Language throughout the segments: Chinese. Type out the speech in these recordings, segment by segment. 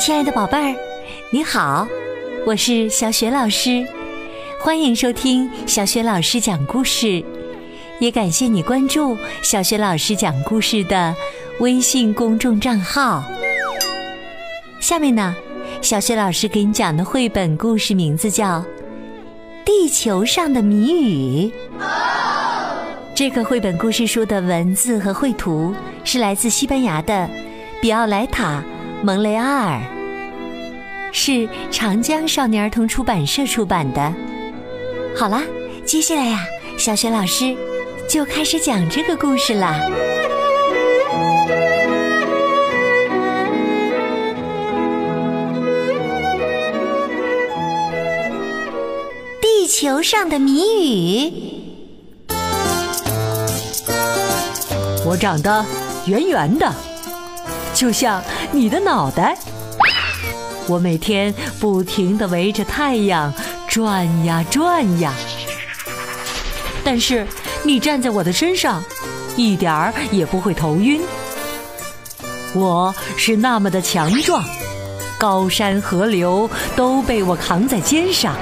亲爱的宝贝儿，你好，我是小雪老师，欢迎收听小雪老师讲故事，也感谢你关注小雪老师讲故事的微信公众账号。下面呢，小雪老师给你讲的绘本故事名字叫《地球上的谜语》。这个绘本故事书的文字和绘图是来自西班牙的比奥莱塔·蒙雷阿尔，是长江少年儿童出版社出版的。好啦，接下来呀，小雪老师就开始讲这个故事啦。地球上的谜语。我长得圆圆的，就像你的脑袋。我每天不停地围着太阳转呀转呀，但是你站在我的身上，一点儿也不会头晕。我是那么的强壮，高山河流都被我扛在肩上。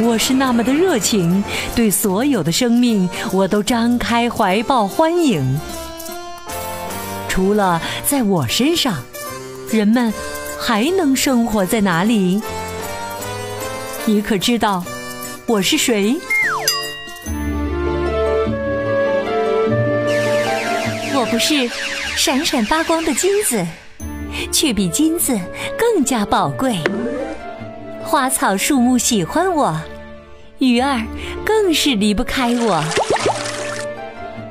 我是那么的热情，对所有的生命我都张开怀抱欢迎。除了在我身上，人们还能生活在哪里？你可知道我是谁？我不是闪闪发光的金子，却比金子更加宝贵。花草树木喜欢我，鱼儿更是离不开我。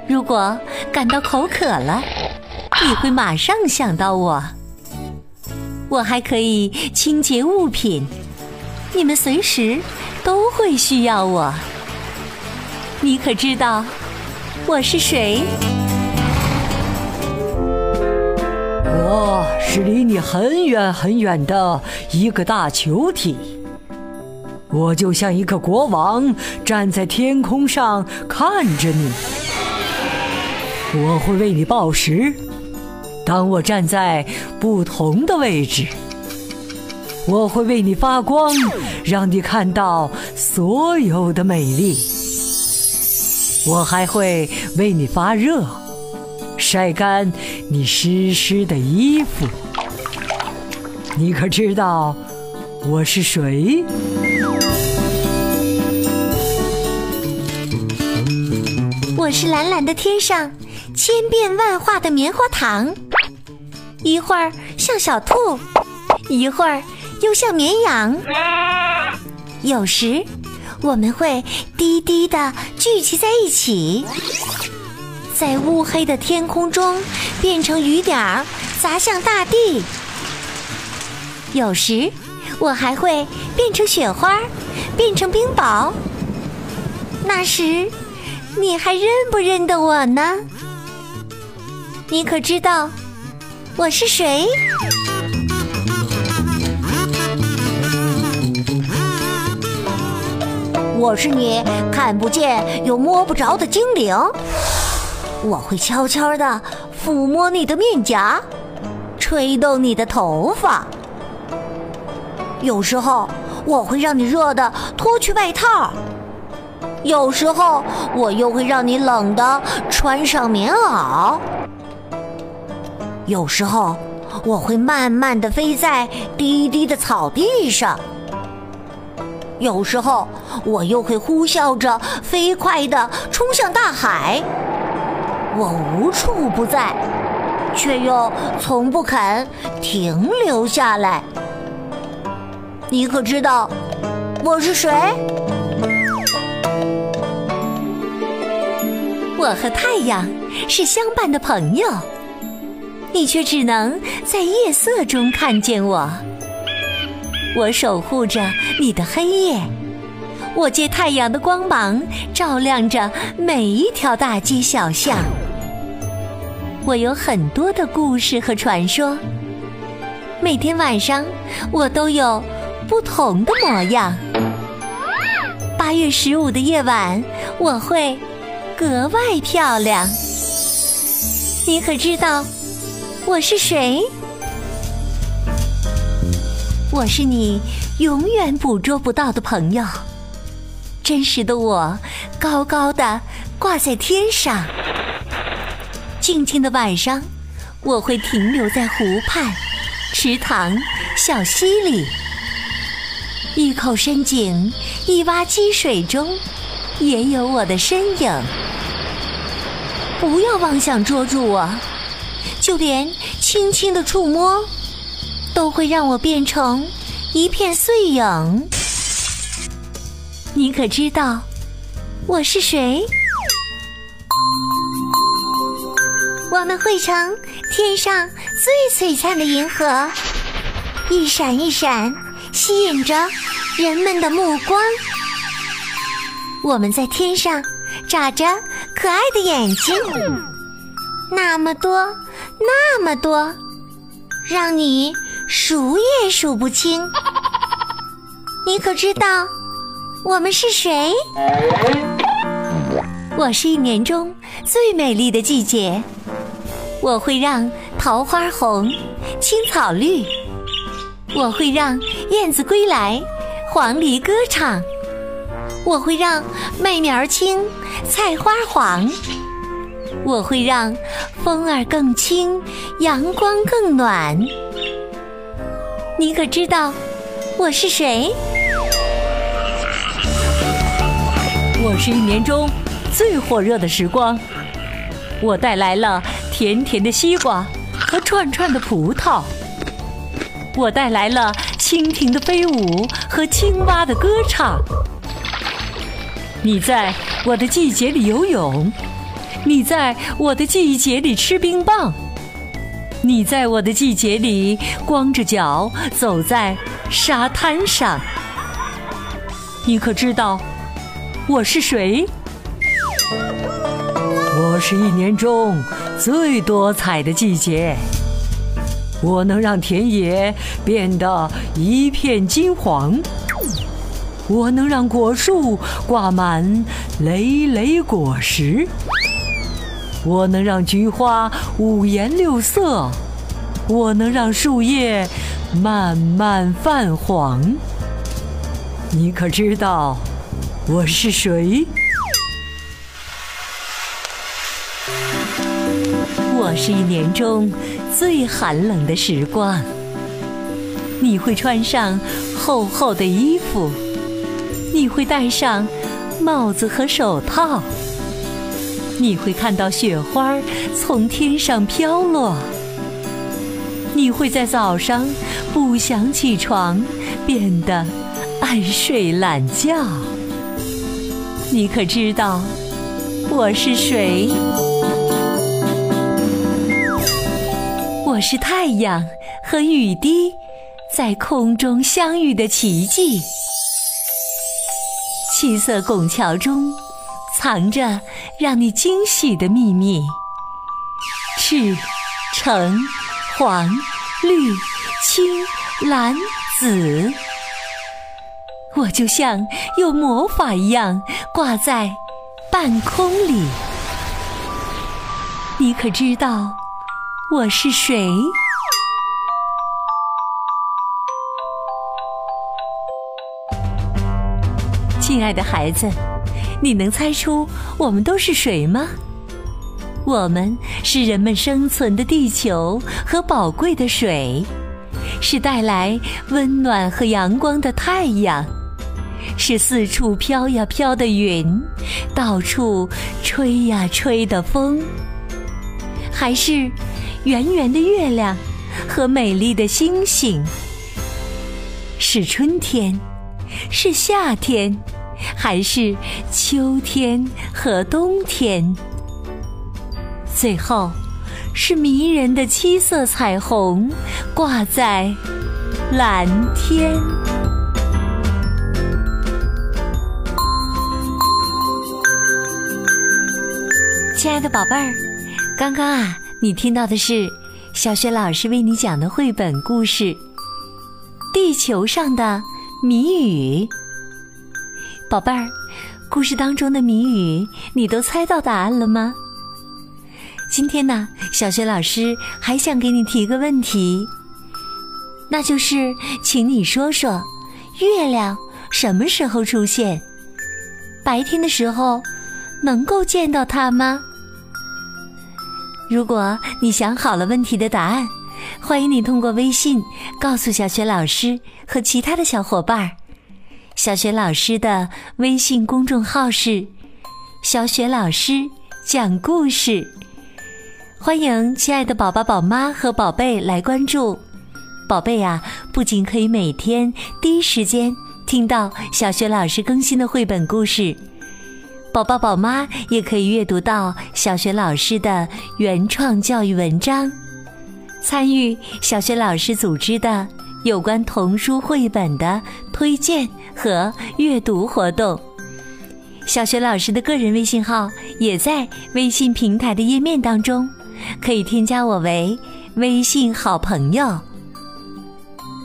如果感到口渴了，你会马上想到我。我还可以清洁物品，你们随时都会需要我。你可知道我是谁？我是离你很远很远的一个大球体，我就像一个国王站在天空上看着你。我会为你报时，当我站在不同的位置，我会为你发光，让你看到所有的美丽。我还会为你发热。晒干你湿湿的衣服，你可知道我是谁？我是蓝蓝的天上千变万化的棉花糖，一会儿像小兔，一会儿又像绵羊。有时我们会低低的聚集在一起。在乌黑的天空中，变成雨点儿砸向大地。有时，我还会变成雪花，变成冰雹。那时，你还认不认得我呢？你可知道我是谁？我是你看不见又摸不着的精灵。我会悄悄地抚摸你的面颊，吹动你的头发。有时候我会让你热的脱去外套，有时候我又会让你冷的穿上棉袄。有时候我会慢慢的飞在低低的草地上，有时候我又会呼啸着飞快的冲向大海。我无处不在，却又从不肯停留下来。你可知道我是谁？我和太阳是相伴的朋友，你却只能在夜色中看见我。我守护着你的黑夜，我借太阳的光芒照亮着每一条大街小巷。我有很多的故事和传说，每天晚上我都有不同的模样。八月十五的夜晚，我会格外漂亮。你可知道我是谁？我是你永远捕捉不到的朋友。真实的我，高高的挂在天上。静静的晚上，我会停留在湖畔、池塘、小溪里，一口深井，一洼积水中，也有我的身影。不要妄想捉住我，就连轻轻的触摸。都会让我变成一片碎影。你可知道我是谁？我们汇成天上最璀璨的银河，一闪一闪，吸引着人们的目光。我们在天上眨着可爱的眼睛，那么多，那么多，让你。数也数不清，你可知道我们是谁？我是一年中最美丽的季节，我会让桃花红，青草绿；我会让燕子归来，黄鹂歌唱；我会让麦苗青，菜花黄；我会让风儿更轻，阳光更暖。你可知道我是谁？我是一年中最火热的时光，我带来了甜甜的西瓜和串串的葡萄，我带来了蜻蜓的飞舞和青蛙的歌唱。你在我的季节里游泳，你在我的季节里吃冰棒。你在我的季节里光着脚走在沙滩上，你可知道我是谁？我是一年中最多彩的季节，我能让田野变得一片金黄，我能让果树挂满累累果实。我能让菊花五颜六色，我能让树叶慢慢泛黄。你可知道我是谁？我是一年中最寒冷的时光。你会穿上厚厚的衣服，你会戴上帽子和手套。你会看到雪花从天上飘落，你会在早上不想起床，变得爱睡懒觉。你可知道我是谁？我是太阳和雨滴在空中相遇的奇迹。七色拱桥中。藏着让你惊喜的秘密，赤、橙、黄、绿、青、蓝、紫，我就像有魔法一样挂在半空里。你可知道我是谁？亲爱的孩子。你能猜出我们都是谁吗？我们是人们生存的地球和宝贵的水，是带来温暖和阳光的太阳，是四处飘呀飘的云，到处吹呀吹的风，还是圆圆的月亮和美丽的星星？是春天，是夏天。还是秋天和冬天，最后是迷人的七色彩虹挂在蓝天。亲爱的宝贝儿，刚刚啊，你听到的是小雪老师为你讲的绘本故事《地球上的谜语》。宝贝儿，故事当中的谜语你都猜到答案了吗？今天呢，小学老师还想给你提个问题：那就是请你说说，月亮什么时候出现？白天的时候能够见到它吗？如果你想好了问题的答案，欢迎你通过微信告诉小雪老师和其他的小伙伴儿。小雪老师的微信公众号是“小雪老师讲故事”，欢迎亲爱的宝宝、宝妈和宝贝来关注。宝贝呀，不仅可以每天第一时间听到小学老师更新的绘本故事，宝宝宝妈也可以阅读到小学老师的原创教育文章，参与小学老师组织的有关童书绘本的推荐和阅读活动。小学老师的个人微信号也在微信平台的页面当中，可以添加我为微信好朋友。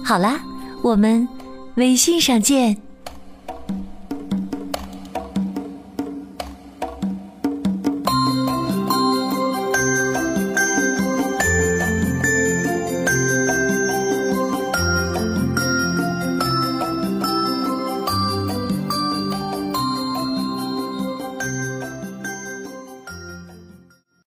好啦，我们微信上见。